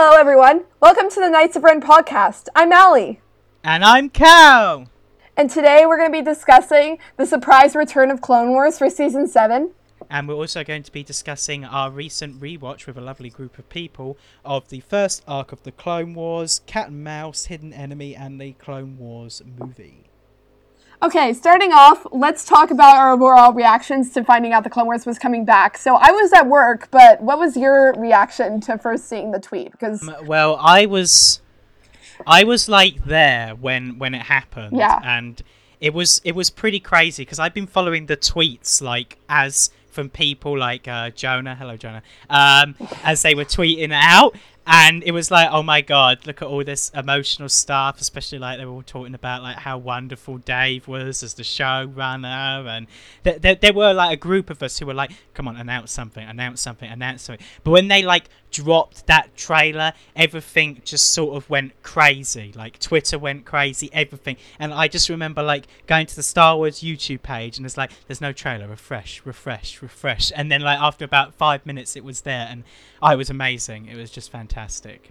Hello, everyone. Welcome to the Knights of Ren podcast. I'm Allie. And I'm Cal. And today we're going to be discussing the surprise return of Clone Wars for season 7. And we're also going to be discussing our recent rewatch with a lovely group of people of the first arc of the Clone Wars, Cat and Mouse, Hidden Enemy, and the Clone Wars movie. Okay, starting off, let's talk about our overall reactions to finding out the Clone Wars was coming back. So I was at work, but what was your reaction to first seeing the tweet? Because Um, well, I was, I was like there when when it happened, Yeah. and it was it was pretty crazy because I've been following the tweets like as from people like uh, Jonah, hello Jonah, um, as they were tweeting it out. And it was like, oh my god, look at all this emotional stuff, especially like they were all talking about like how wonderful Dave was as the showrunner, and th- th- there were like a group of us who were like, come on, announce something, announce something, announce something. But when they like dropped that trailer, everything just sort of went crazy. Like Twitter went crazy, everything. And I just remember like going to the Star Wars YouTube page and it's like, there's no trailer, refresh, refresh, refresh. And then like after about five minutes, it was there, and I was amazing. It was just fantastic.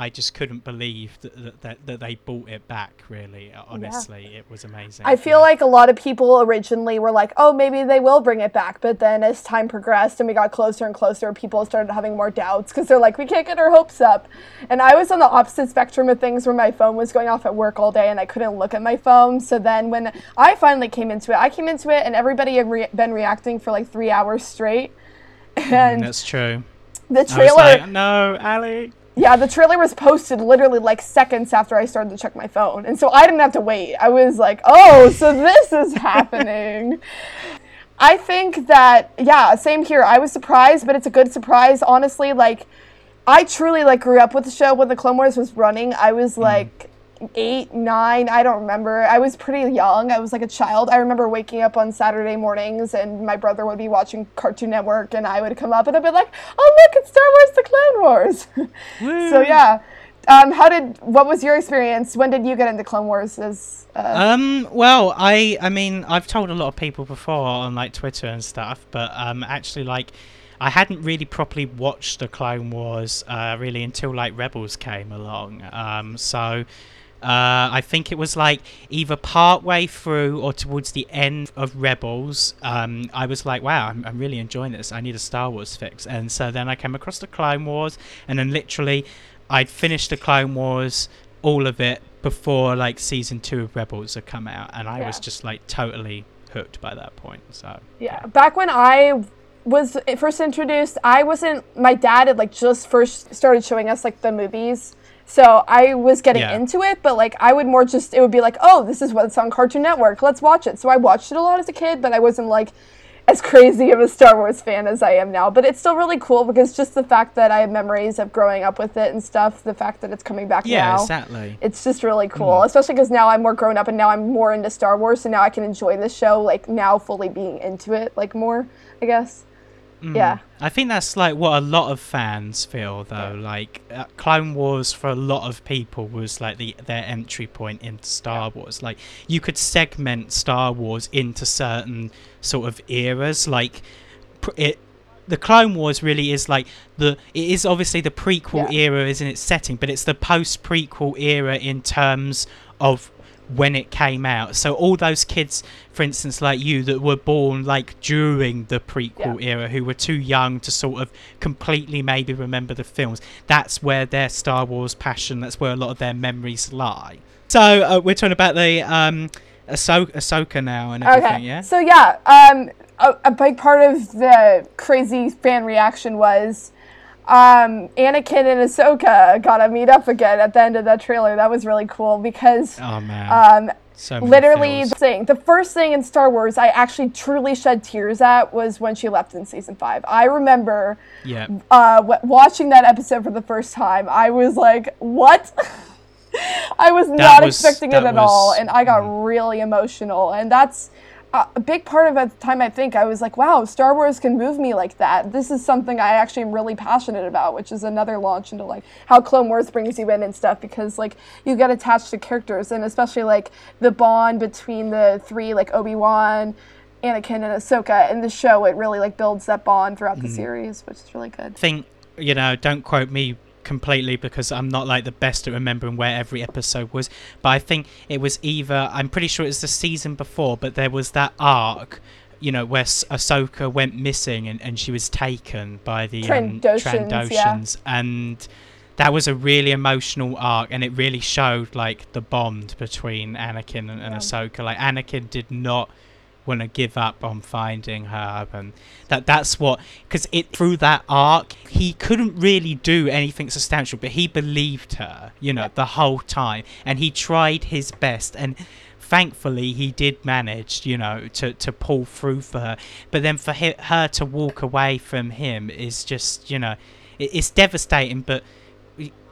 I just couldn't believe that, that, that, that they bought it back. Really, honestly, it was amazing. I feel Yeah. like a lot of people originally were like, oh, maybe they will bring it back. But then as time progressed and we got closer and closer, people started having more doubts because they're like, we can't get our hopes up. And I was on the opposite spectrum of things where my phone was going off at work all day and I couldn't look at my phone. So then when I finally came into it, I came into it and everybody had re- been reacting for like three hours straight. And Mm, that's true. the trailer. like, no, Ali. Yeah, the trailer was posted literally like seconds after I started to check my phone. And so I didn't have to wait. I was like, oh, so this is happening. I think that, yeah, same here. I was surprised, but it's a good surprise. Honestly, like, I truly like grew up with the show when the Clone Wars was running. I was mm-hmm. like eight, nine, I don't remember. I was pretty young. I was like a child. I remember waking up on Saturday mornings and my brother would be watching Cartoon Network and I would come up and I'd be like, oh, look, it's Star Wars The Clone Wars. so, yeah. Um, how did, what was your experience? When did you get into Clone Wars as, uh, Um. Well, I. I mean, I've told a lot of people before on like Twitter and stuff, but um, actually, like, I hadn't really properly watched the Clone Wars uh, really until like Rebels came along. Um. So. Uh, I think it was like either partway through or towards the end of Rebels. Um, I was like, wow, I'm, I'm really enjoying this. I need a Star Wars fix. And so then I came across the Clone Wars, and then literally, I'd finished the Clone Wars, all of it, before like season two of Rebels had come out, and I was just like totally hooked by that point. So Yeah, back when I was first introduced, I wasn't. My dad had like just first started showing us like the movies, so I was getting Yeah. into it. But like, I would more just it would be like, oh, this is what's on Cartoon Network. Let's watch it. So I watched it a lot as a kid, but I wasn't like as crazy of a Star Wars fan as I am now. But it's still really cool because just the fact that I have memories of growing up with it and stuff. The fact that it's coming back yeah, now exactly. it's just really hmm. cool especially because now i'm more grown up and now i'm more into star wars so now i can enjoy the show like now fully being into it like more i guess yeah I think that's like what a lot of fans feel though. Like uh, Clone Wars for a lot of people was like the their entry point into Star Wars. Like you could segment Star Wars into certain sort of eras. Like pr- it, the Clone Wars really is like the. It is obviously the prequel Yeah. era is in its setting, but it's the post prequel era in terms of when it came out. So all those kids, for instance, like you, that were born like during the prequel era, who were too young to sort of completely maybe remember the films. That's where their Star Wars passion. That's where a lot of their memories lie. So uh, we're talking about the um, Ahso- Ahsoka now and everything. okay Yeah. so yeah um a, a big part of the crazy fan reaction was um anakin and ahsoka gotta meet up again at the end of that trailer that was really cool because oh man. um so literally feels. the thing the first thing in star wars i actually truly shed tears at was when she left in season five i remember Yeah. uh, w- watching that episode for the first time, I was like, "What?" I was not was- expecting it at all, was- mm. and I got really emotional. And that's uh, a big part of at the time. I think I was like, "Wow, Star Wars can move me like that." This is something I actually am really passionate about, which is another launch into like how Clone Wars brings you in and stuff because like you get attached to characters, and especially like the bond between the three, like Obi Wan. Anakin and Ahsoka in the show, it really like builds that bond throughout Mm. the series, which is really good. think you know don't quote me completely because I'm not like the best at remembering where every episode was. But I think it was either I'm pretty sure it was the season before, but there was that arc. You know where Ahsoka went missing and, and she was taken by the um, Trandoshans, yeah. And that was a really emotional arc, and it really showed like the bond between Anakin and, and Yeah. Ahsoka. Like Anakin did not want to give up on finding her, and that that's what because it through that arc he couldn't really do anything substantial, but he believed her, you know, the whole time, and he tried his best, and thankfully he did manage, you know, to to pull through for her. But then for her to walk away from him is just, you know, it, it's devastating, but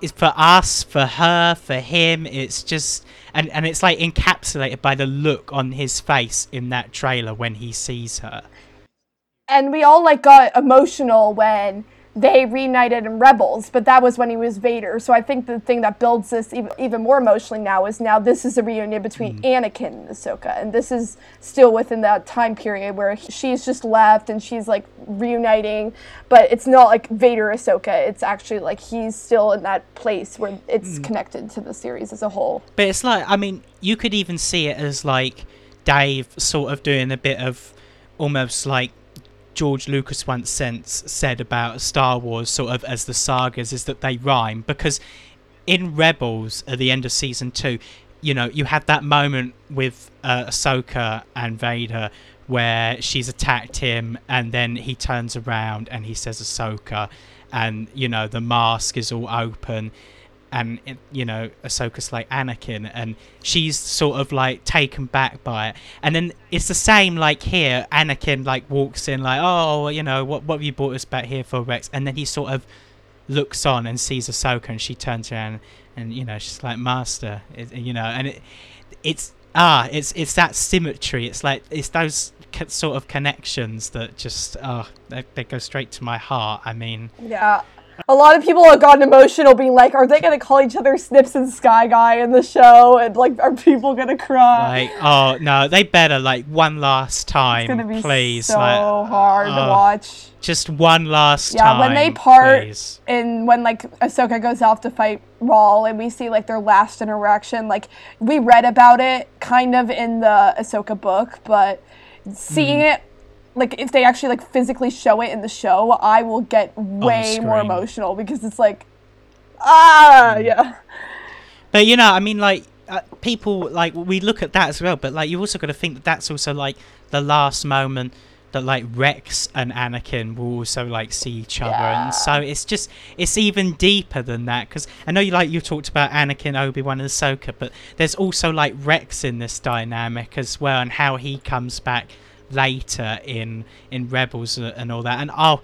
it's for us, for her, for him. It's just, and and it's like encapsulated by the look on his face in that trailer when he sees her. and we all like got emotional when they reunited in Rebels, but that was when he was Vader. So I think the thing that builds this even, even more emotionally now is now this is a reunion between mm-hmm. Anakin and Ahsoka, and this is still within that time period where she's just left and she's like reuniting, but it's not like Vader Ahsoka. It's actually like he's still in that place where it's mm. connected to the series as a whole. But it's like, I mean, you could even see it as like Dave sort of doing a bit of almost like George Lucas once since said about Star Wars, sort of as the sagas, is that they rhyme because in Rebels at the end of season two, you know, you had that moment with uh, Ahsoka and Vader where she's attacked him, and then he turns around and he says Ahsoka, and you know the mask is all open, and you know Ahsoka's like Anakin, and she's sort of like taken back by it, and then it's the same like here. Anakin like walks in like, oh, you know, what what have you brought us back here for, Rex? And then he sort of looks on and sees Ahsoka, and she turns around, and you know she's like, Master, it, you know, and it it's ah, it's it's that symmetry. It's like it's those sort of connections that just ah, they, they go straight to my heart. I mean. Yeah. A lot of people have gotten emotional being like, are they going to call each other Snips and Sky Guy in the show? And like, are people going to cry? Like, oh no, they better like one last it's time, going to be please. so like, hard to uh, watch. Just one last Yeah, time. when they part- please. And when like Ahsoka goes off to fight Maul and we see like their last interaction, like we read about it kind of in the Ahsoka book, but seeing Mm-hmm. it like if they actually like physically show it in the show, I will get way more emotional because it's like ah Mm. yeah. But you know, I mean, like uh, people like we look at that as well. But like you also got to think that that's also like the last moment that like Rex and Anakin will also like see each other, Yeah. and so it's just it's even deeper than that. Because I know you like you talked about Anakin, Obi Wan, and Ahsoka, but there's also like Rex in this dynamic as well, and how he comes back later in in rebels and all that and oh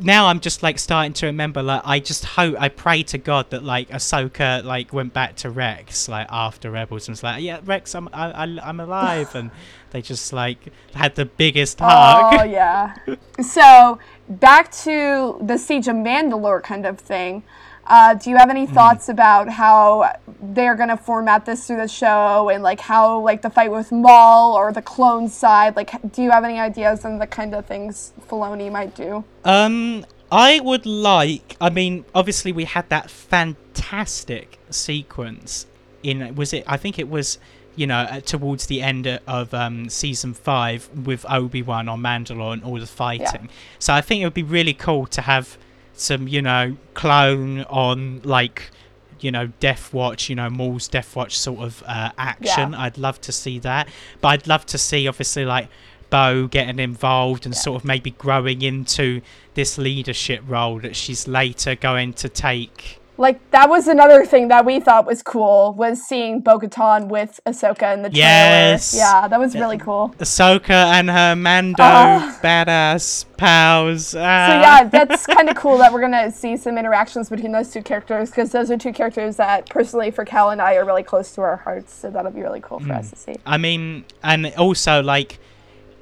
now i'm just like starting to remember like i just hope i pray to god that like ahsoka like went back to rex like after rebels and was like yeah rex i'm I, I, i'm alive and they just like had the biggest oh, hug Oh yeah. so back to the siege of Mandalore kind of thing. Uh, do you have Hmm. any thoughts about how they're gonna format this through the show and like how like the fight with Maul or the clone side? Like, do you have any ideas on the kind of things Filoni might do? Um, I would like. I mean, obviously, we had that fantastic sequence in. Was it? I think it was. You know, towards the end of um, season five with Obi Wan on Mandalore and all the fighting. So I think it would be really cool to have some, you know, clone on like, you know, Death Watch. You know, Maul's Death Watch sort of uh, action. I'd love to see that, but I'd love to see obviously like Bo getting involved and sort of maybe growing into this leadership role that she's later going to take. Like that was another thing that we thought was cool was seeing Bo-Katan with Ahsoka in the trailer. Yes. Yeah, that was really cool. Ahsoka and her Mando Ah. badass pals. So Ah. yeah, that's kind of cool that we're gonna see some interactions between those two characters because those are two characters that personally for Cal and I are really close to our hearts. So that'll be really cool for us to see. I mean, and also like,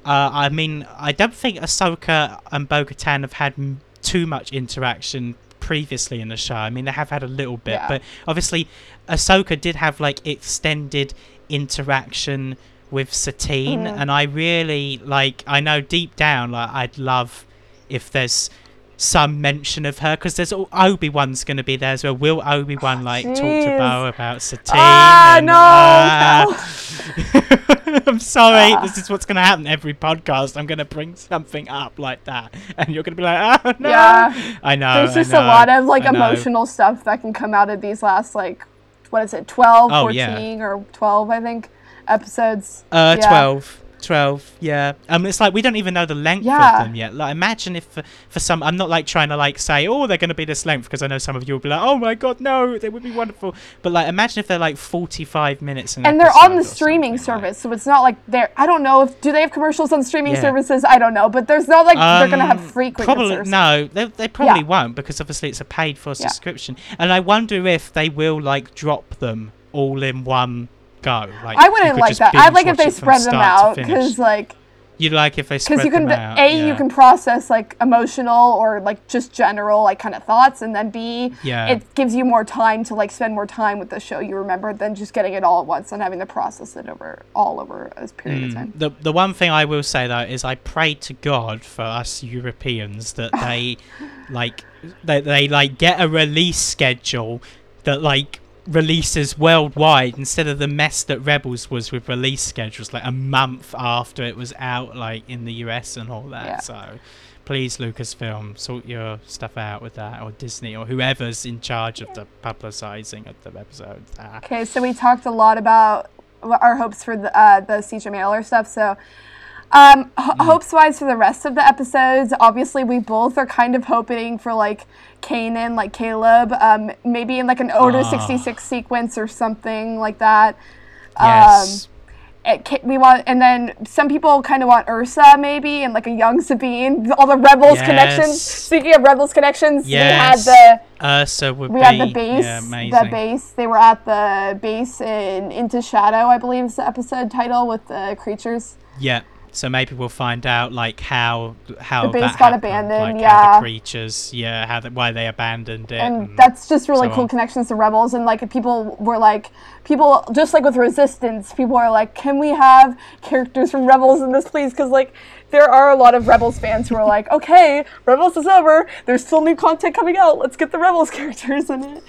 uh, I mean, I don't think Ahsoka and Bo-Katan have had m- too much interaction previously in the show. I mean, they have had a little bit, Yeah. but obviously, Ahsoka did have like extended interaction with Satine, Mhm. and I really like. I know deep down, like, I'd love if there's some mention of her because there's Obi Wan's going to be there as well. Will Obi Wan like talk to. Bo about Satine? Ah, and, no, uh, I'm sorry. Ah. This is what's going to happen every podcast. I'm going to bring something up like that, and you're going to be like, "Oh no!" Yeah. I know. There's just a lot of like emotional stuff that can come out of these last like what is it 12 Oh, 14 yeah. or 12 i think episodes Uh, Yeah. 12. 12, yeah. Um, it's like we don't even know the length Yeah. of them yet. Like, imagine if for, for some, I'm not like trying to like say, oh, they're going to be this length because I know some of you will be like, oh my god, no, they would be wonderful. But like, imagine if they're like 45 minutes. An and they're on the streaming something, like- service so it's not like they're i don't know if do they have commercials on streaming Yeah. services i don't know but there's not like they're gonna have Um, frequent Probably no, they, they probably Yeah. won't because obviously it's a paid for subscription. And I wonder if they will like drop them all in one go. Like i wouldn't like that i'd like if they spread them out because like You'd like if they spread because you can them out. a yeah. you can process like emotional or like just general like kind of thoughts and then b Yeah. it gives you more time to like spend more time with the show you remember than just getting it all at once and having to process it over all over a period of hmm. time The the one thing I will say though is I pray to God for us Europeans that they like that they like get a release schedule that like releases worldwide instead of the mess that Rebels was with release schedules like a month after it was out like in the US and all that. Yeah. So please Lucasfilm sort your stuff out with that or Disney or whoever's in charge of the publicizing of the episodes. Ah. Okay, so we talked a lot about our hopes for the uh, the Siege of Mailer stuff. So, um, h- hopes wise for the rest of the episodes, obviously we both are kind of hoping for like Kanan, like Caleb, um, maybe in like an Order sixty six sequence or something like that. Yes. It, we want, and then some people kind of want Ursa maybe, and like a young Sabine. All the Rebels connections. Yes. Speaking of Rebels connections, Yes. we had the Ursa would we be had the base. yeah, the base. They were at the base in Into Shadow, I believe is the episode title with the creatures. Yeah. So maybe we'll find out like how how The base got abandoned, like how yeah. the creatures, yeah, how the, why they abandoned it. And and- that's just really so cool on. connections to Rebels. And like people were like, people just like with Resistance, people are like, can we have characters from Rebels in this, please? Because like there are a lot of Rebels fans who are like, okay, Rebels is over. There's still new content coming out. Let's get the Rebels characters in it.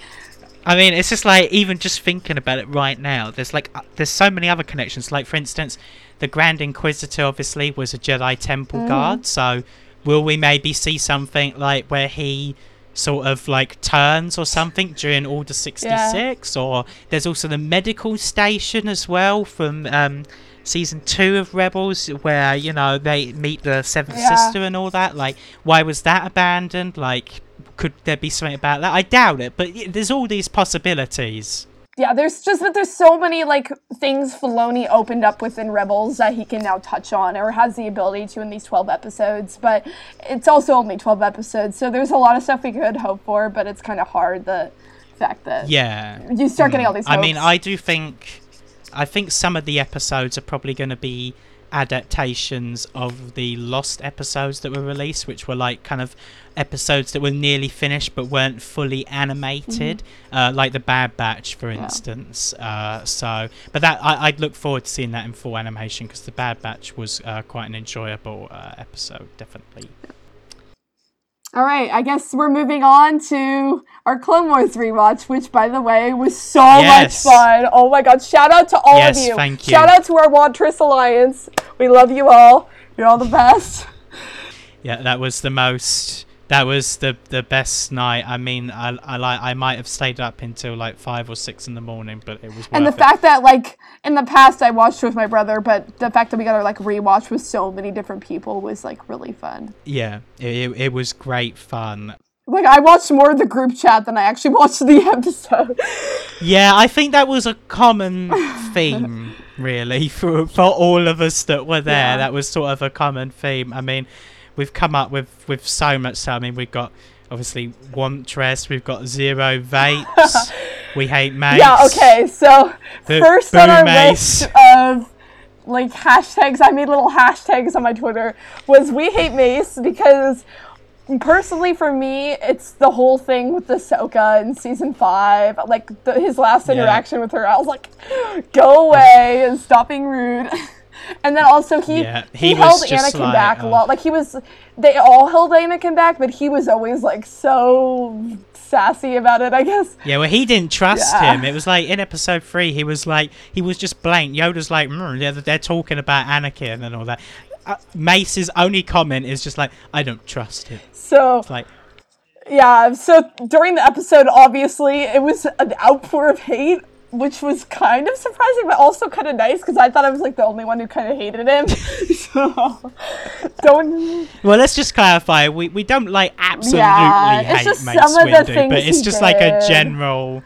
I mean, it's just like even just thinking about it right now. There's like uh, there's so many other connections. Like for instance, the Grand Inquisitor obviously was a Jedi Temple Mm. guard. So will we maybe see something like where he sort of like turns or something during Order 66 or there's also the medical station as well from um season 2 of Rebels where you know they meet the seventh Yeah. sister and all that like why was that abandoned like could there be something about that I doubt it but there's all these possibilities Yeah, there's just that there's so many like things Filoni opened up within Rebels that he can now touch on or has the ability to in these 12 episodes. But it's also only 12 episodes, so there's a lot of stuff we could hope for. But it's kind of hard the fact that yeah you start getting all these. Mm. I mean. I do think, I think some of the episodes are probably going to be adaptations of the lost episodes that were released, which were like kind of episodes that were nearly finished but weren't fully animated, uh, like the Bad Batch, for instance. Uh, so, but that I, I'd look forward to seeing that in full animation because the Bad Batch was uh, quite an enjoyable uh, episode, definitely. All right, I guess we're moving on to our Clone Wars rewatch, which, by the way, was so Yes. much fun. Oh my god! Shout out to all Yes, of you. thank you. Shout out to our Wantress Alliance. We love you all. You're all the best. Yeah, that was the most. That was the the best night. I mean, I I like I might have stayed up until like five or six in the morning, but it was worth And the it. fact that, like, in the past I watched with my brother, but the fact that we got to like rewatch with so many different people was like really fun. yeah, it, it, it was great fun. Like, I watched more of the group chat than I actually watched the episode. Yeah, I think that was a common theme, really, for for all of us that were there. Yeah. That was sort of a common theme. I mean, we've come up with with so much. So, I mean, we've got obviously one Wantress, we've got Ziro Vapes, we hate Mace. yeah, okay, so Boo- first on our Mace. list of like hashtags, I made little hashtags on my Twitter, was We Hate Mace because personally for me, it's the whole thing with the Ahsoka in season five. Like the, his last Yeah. interaction with her, I was like, "Go away and stop being rude." And then also he Yeah, he, he held Anakin like, back a uh, lot. Like he was, they all held Anakin back, but he was always like so sassy about it. I guess. Yeah, well, he didn't trust Yeah. him. It was like in episode three, he was like, he was just blank. Yoda's like, mm, they're, they're talking about Anakin and all that. Uh, Mace's only comment is just like, I don't trust him. So It's like, yeah. So during the episode, obviously it was an outpour of hate. Which was kind of surprising, but also kind of nice because I thought I was like the only one who kind of hated him. so, don't well, let's just clarify. We, we don't like absolutely Yeah, it's hate just Mace some of the Windu, but it's he just like a general.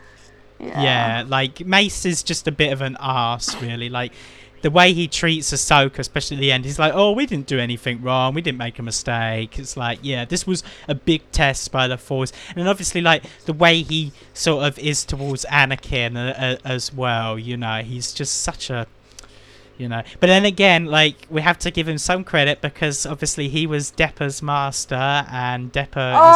Yeah. like Mace is just a bit of an arse, really. Like the way he treats Ahsoka, especially at the end, he's like, "Oh, we didn't do anything wrong. We didn't make a mistake." It's like, yeah, this was a big test by the Force, and obviously, like the way he sort of is towards Anakin uh, uh, as well. You know, he's just such a you know. But then again, like we have to give him some credit because obviously he was Depa's master and Depa Oh,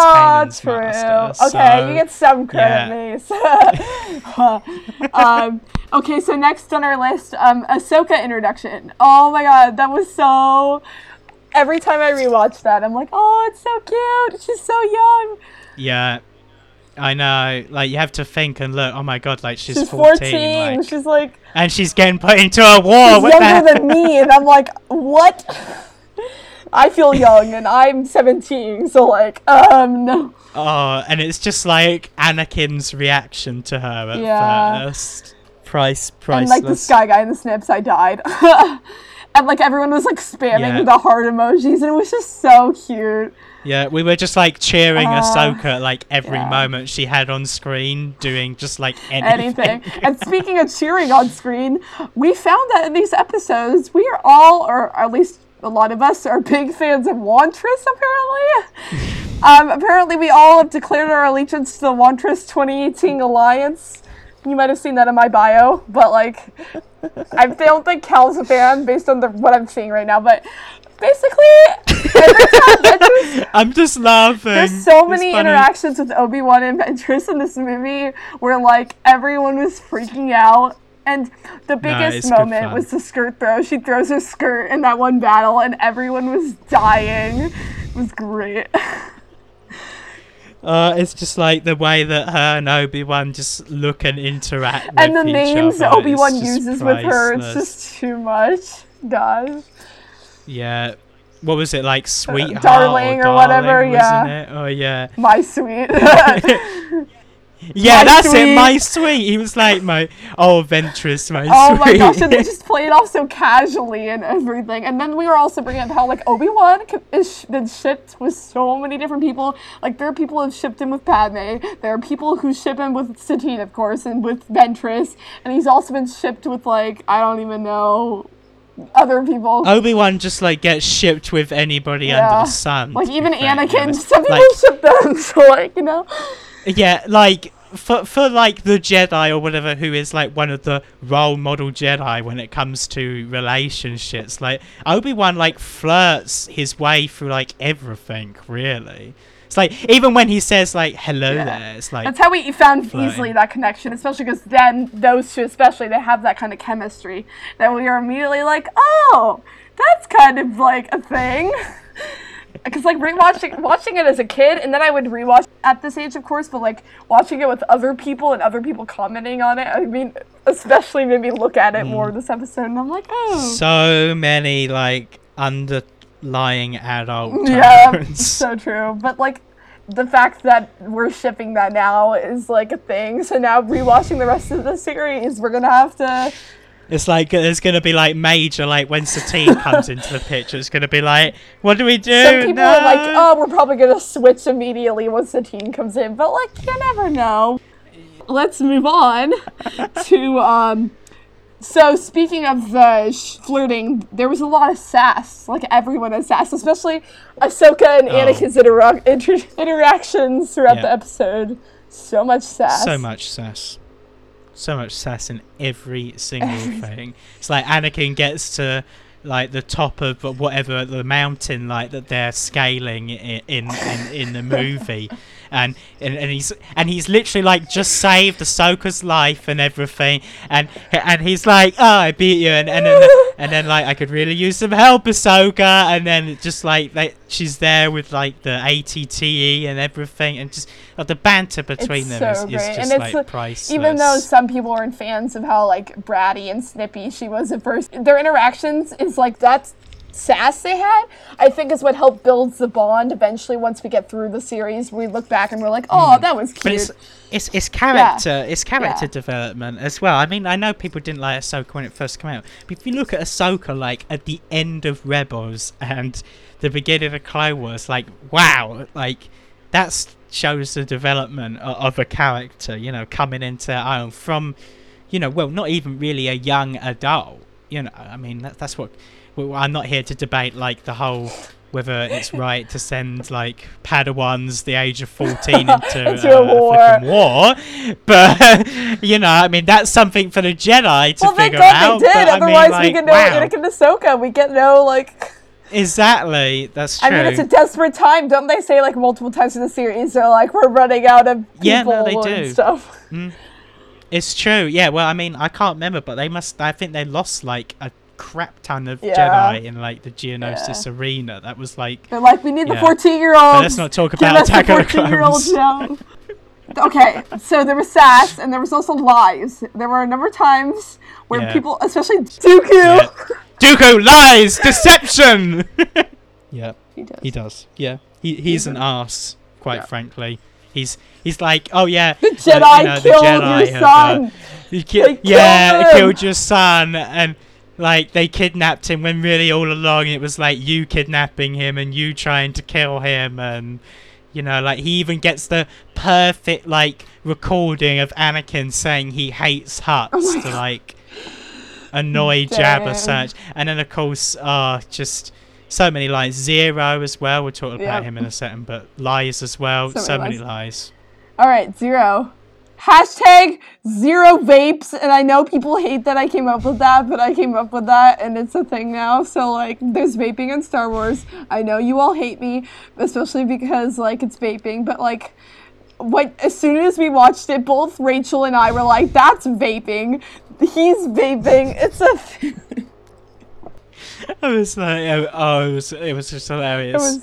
is Kanan's true. master. Okay, so- you get some credit, yeah. Um, okay, so next on our list, um, Ahsoka introduction. Oh my god, that was so. Every time I rewatch that, I'm like, oh, it's so cute. She's so young. Yeah. I know, like you have to think and look. Oh my god, like she's, She's 14, 14. like, she's like and she's getting put into a war. she's younger than me, and I'm like, what? I feel young, and I'm 17, so like, um, no. Oh, and it's just like Anakin's reaction to her at Yeah. first. Price, priceless. And like the sky guy in the snips, I died. and like everyone was like spamming Yeah. the heart emojis, and it was just so cute. Yeah, we were just like cheering Uh, Ahsoka like every yeah. moment she had on screen, doing just like anything. anything. and speaking of cheering on screen, we found that in these episodes, we are all, or at least a lot of us, are big fans of Wantress, apparently. um, apparently, we all have declared our allegiance to the Wantress 2018 Alliance. You might have seen that in my bio, but like, I don't think Cal's a fan based on the what I'm seeing right now. But basically, every time Ventress I'm just laughing. there's so many interactions with Obi Wan and Ventress in this movie where like everyone was freaking out. And the biggest moment was the skirt throw. She throws her skirt in that one battle, and everyone was dying. It was great. Uh, it's just like the way that her and Obi Wan just look and interact. and the names Obi Wan uses with her, it's just too much. Gosh. Yeah. What was it like, sweetheart darling or or, whatever, yeah. It? Oh yeah. My sweet. Yeah, My that's sweet. it. My sweet. He was like my oh Ventress, my sweet. Oh my gosh, and they just played off so casually and everything. And then we were also bringing up how like Obi Wan is been shipped with so many different people. Like there are people who have shipped him with Padme. There are people who ship him with Satine, of course, and with Ventress. And he's also been shipped with like I don't even know other people. Obi Wan just like gets shipped with anybody Yeah. under the sun. like even fair, to be Anakin, some people Like, ship them. So like you know, Yeah, like for for like the Jedi or whatever who is like one of the role model Jedi when it comes to relationships, like Obi-Wan like flirts his way through like everything, really. It's like even when he says like hello Yeah. there, it's like That's how we found Flying. easily that connection, especially because then those two, especially, they have that kind of chemistry that we are immediately like, oh, that's kind of like a thing. Because like rewatching, watching it as a kid, and then I would rewatch at this age, of course, but like watching it with other people and other people commenting on it. I mean, especially made me look at it more mm. this episode, and I'm like, oh, so many like underlying adult yeah, so true. But like the fact that we're shipping that now is like a thing. So now rewatching the rest of the series, we're gonna have to. It's like there's gonna be like major like when Satine comes into the picture, it's gonna be like, what do we do? Some people are like, oh, we're probably gonna switch immediately once Satine comes in, but like you never know. Let's move on to um. So speaking of the sh- flirting, there was a lot of sass. Like everyone has sass, especially Ahsoka and Oh. Anakin's intera- inter- interactions throughout Yeah. the episode. So much sass. So much sass. So much sass in every single thing. It's like Anakin gets to like the top of whatever the mountain like that they're scaling in in, in the movie and, and and he's and he's literally like just saved Ahsoka's life and everything, and and he's like, oh, I beat you, and and then, and then like I could really use some help, Ahsoka, and then just like she's there with like the ATTE and everything, and just like, the banter between It's them so is, is just And it's, like uh, priceless. Even though some people aren't fans of how like bratty and snippy she was at first, their interactions is like that's sass they had. I think is what helped build the bond. Eventually, once we get through the series, we look back and we're like, oh, mm. that was cute. But it's it's it's character it's character Yeah. development as well. I mean, I know people didn't like Ahsoka when it first came out, but if you look at Ahsoka like at the end of Rebels and the beginning of Clone Wars, like wow, like that's shows the development of, of a character. You know, coming into I don't from, you know, well, not even really a young adult. You know, I mean that, that's what. Well, I'm not here to debate like the whole whether it's right to send like Padawans the age of 14 into, Into a uh, war. war, but you know, I mean that's something for the Jedi to well, thank figure God out. they did. but I mean, Otherwise, like, we get no wow. Anakin Ahsoka. We get no like. Exactly, that's true. I mean, it's a desperate time. Don't they say like multiple times in the series? They're like, we're running out of people Yeah, no, they and do. stuff. It's true. Yeah. Well, I mean, I can't remember, but they must. I think they lost like a crap ton of Yeah. Jedi in like the Geonosis arena. That was like. They're like, we need the 14 year olds. But let's not talk about the Attack the 14 year olds now. okay, so there was sass and there was also lies. There were a number of times where Yeah. people, especially Dooku, Yeah. Dooku lies, deception. yeah, he does. he does. Yeah, he he's an ass, quite Yeah. frankly. He's he's like, oh yeah, The uh, Jedi you know, the killed Jedi your have, uh, son. You ki- They yeah, killed killed your son, and like they kidnapped him when really all along it was like you kidnapping him and you trying to kill him, and you know, like he even gets the perfect like recording of Anakin saying he hates Hutts Oh to like annoy Jabba such, and then of course, uh, just. So many lies. Ziro as well. We'll talk about him in a second, but lies as well. So So, many many lies. All right, Ziro. Hashtag Ziro vapes, and I know people hate that I came up with that, but I came up with that, and it's a thing now. So like, there's vaping in Star Wars. I know you all hate me, especially because like it's vaping, but like. What, as soon as we watched it, both Rachel and I were like, "That's vaping. He's vaping. It's a." I was like, oh, oh, it was, it was just hilarious.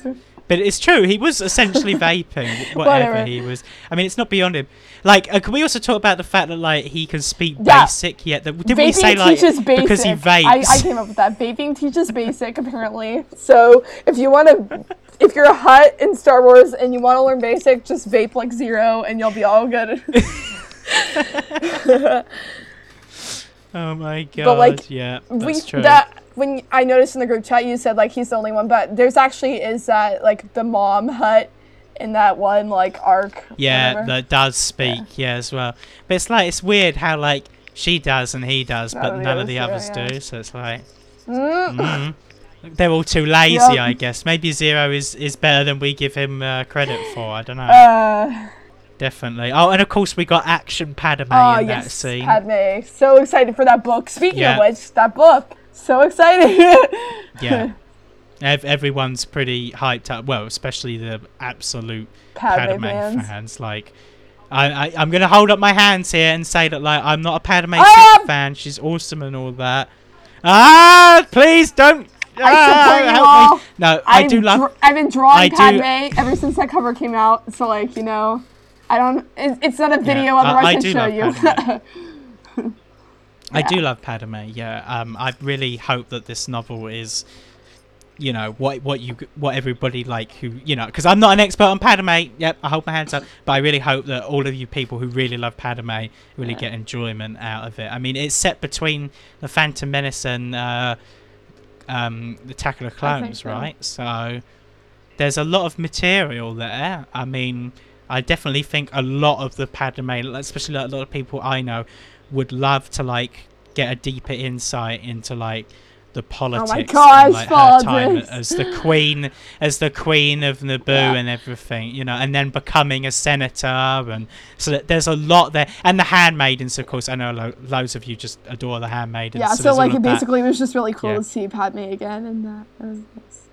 But it's true. He was essentially vaping, whatever Whatever. he was. I mean, it's not beyond him. Like, uh, can we also talk about the fact that like he can speak Yeah. basic? Yet, that did we say like basic. because he vapes? I, I came up with that. Vaping teaches basic, apparently. So if you want to, if you're a Hutt in Star Wars and you want to learn basic, just vape like Ziro, and you'll be all good. oh my god! But, like, yeah, we that's true. that when I noticed in the group chat, you said like he's the only one, but there's actually is that like the mom Hutt in that one like arc. yeah, whatever. that does speak. Yeah. as well. But it's like it's weird how like she does and he does, but None none of of the the others do, yeah. do. So it's like. Mm. mm. They're all too lazy. I guess. Maybe Ziro is, is better than we give him uh, credit for. I don't know. Uh, Definitely. Oh, and of course we got action Padme oh in that scene. Padme. So excited for that book. Speaking Yeah. of which, that book. So exciting. yeah. Ev- everyone's pretty hyped up. Well, especially the absolute Padme, Padme, fans. fans. Like, I, I I'm gonna hold up my hands here and say that like I'm not a Padme fan. She's awesome and all that. Ah, please don't. I ah, help all. me. No, I I've do love. dr- I've been drawing I do- Padme ever since that cover came out. So like you know, I don't. It, it's not a video, I- otherwise I I'd do show you. I do love Padme. Yeah. Um. I really hope that this novel is, you know, what what you what everybody like who you know, because I'm not an expert on Padme. Yep. I hold my hands up, but I really hope that all of you people who really love Padme really Yeah. get enjoyment out of it. I mean, it's set between the Phantom Menace and uh, um, the Attack of the Clones, so. right? So there's a lot of material there. I mean, I definitely think a lot of the Padme, especially a lot of people I know, would love to like get a deeper insight into like the politics gosh, and like her time as the queen, as the queen of Naboo Yeah. and everything, you know, and then becoming a senator, and so that there's a lot there, and the handmaidens, of course. I know lo- loads of you just adore the handmaidens. yeah. so So, like it that. basically was just really cool Yeah. to see Padme again, and that, that was nice.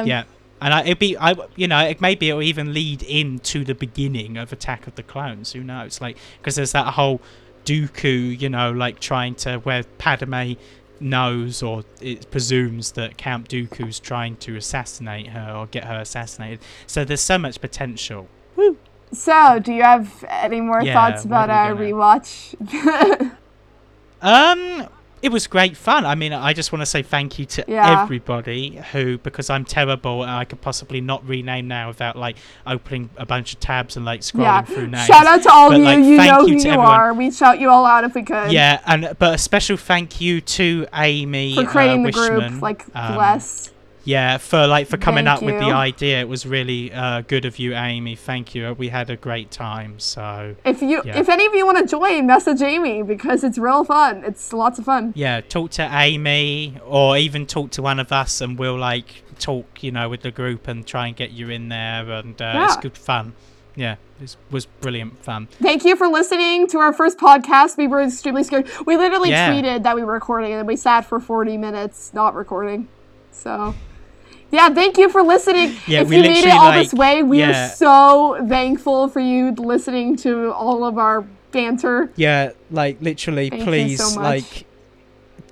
Um, Yeah. And I, it'd be, I, you know, it, maybe it'll even lead into the beginning of Attack of the Clones. Who knows? Like, because there's that whole Dooku, you know, like trying to where Padme knows or it presumes that Count Dooku's trying to assassinate her or get her assassinated. So there's so much potential. Woo. So, do you have any more Yeah, thoughts about our we rewatch? Um, it was great fun. I mean, I just want to say thank you to Yeah. everybody who, because I'm terrible I could possibly not rename now without like opening a bunch of tabs and like scrolling yeah. through names. Shout out to all But, of you. like, you know you who to you everyone. are. We'd shout you all out if we could. Yeah, and but a special thank you to Amy For creating uh, the group, like Um, bless. Yeah, for like for coming Thank up with the idea. It was really uh, good of you, Amy. Thank you. We had a great time. So If you, yeah. if any of you want to join, message Amy because it's real fun. It's lots of fun. yeah, talk to Amy or even talk to one of us, and we'll like talk, you know, with the group and try and get you in there. And uh, it's good fun. Yeah, it was brilliant fun. Thank you for listening to our first podcast. We were extremely scared. We literally Yeah. tweeted that we were recording and we sat for 40 minutes not recording. So, yeah, thank you for listening. Yeah, if we you made it all this way, we yeah. are so thankful for you listening to all of our banter. Yeah, like literally, Thank please, so like,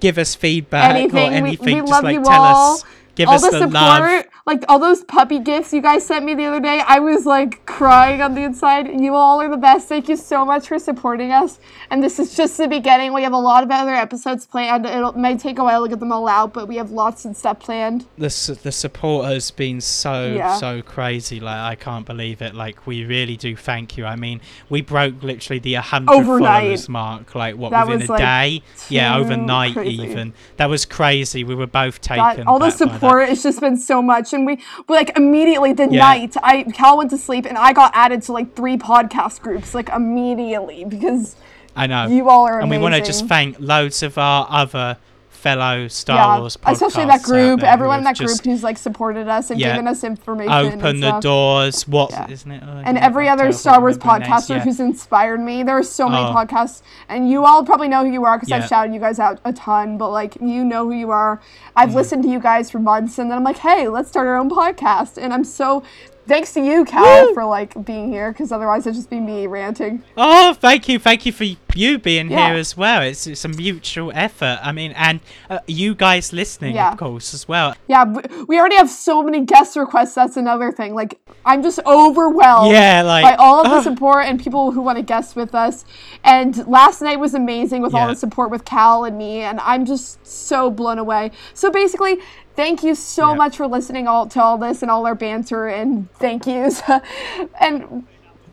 give us feedback Anything. or We- anything. we Just love like you tell all. us, give all us the the, support, love. Like all those puppy gifts you guys sent me the other day, I was like crying on the inside. You all are the best. Thank you so much for supporting us. And this is just the beginning. We have a lot of other episodes planned. It'll, may take a while to get them all out, but we have lots of stuff planned. the the support has been so Yeah. so crazy. Like I can't believe it. Like we really do thank you. I mean, we broke literally the 100 Overnight. followers mark. Like what That within a like, day? Yeah, overnight crazy. even. That was crazy. We were both taken. God, all the that. support has just been so much, and we, we like immediately the Yeah. night I Cal went to sleep, and I got added to like three podcast groups like immediately because I know. you all are and amazing. we want to just thank loads of our other fellow Star yeah, Wars podcasts especially that group, everyone in that group who's like supported us and Yeah. given us information. Open the doors. What Yeah. not it? Oh, and every other Star Wars names, podcaster who's inspired me. There are so many Oh. podcasts, and you all probably know who you are because. I've shouted you guys out a ton. But like, you know who you are. I've Mm-hmm. listened to you guys for months, and then I'm like, hey, let's start our own podcast. And I'm so thanks to you, Cal, for like being here because otherwise it'd just be me ranting. Oh, thank you, thank you for you being Yeah. here as well. It's it's a mutual effort. I mean, and uh, you guys listening, Yeah. of course, as well. Yeah, we, already have so many guest requests. That's another thing. Like, I'm just overwhelmed. Yeah, like by all of the support and people who want to guest with us. And last night was amazing with all the support with Cal and me, and I'm just so blown away. So basically, thank you so Yeah. much for listening all to all this and all our banter and thank yous. and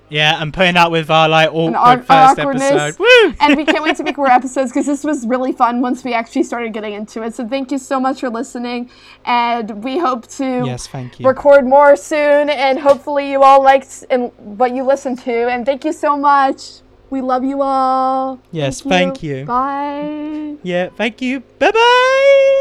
yeah, and putting up with our like awkward our, our first awkwardness. episode. Woo! and we can't wait to make more episodes because this was really fun once we actually started getting into it. So thank you so much for listening, and we hope to Yes, thank you. record more soon. And hopefully you all liked and what you listened to. And thank you so much. We love you all. Yes, thank you. Bye. Yeah, thank you. Bye bye.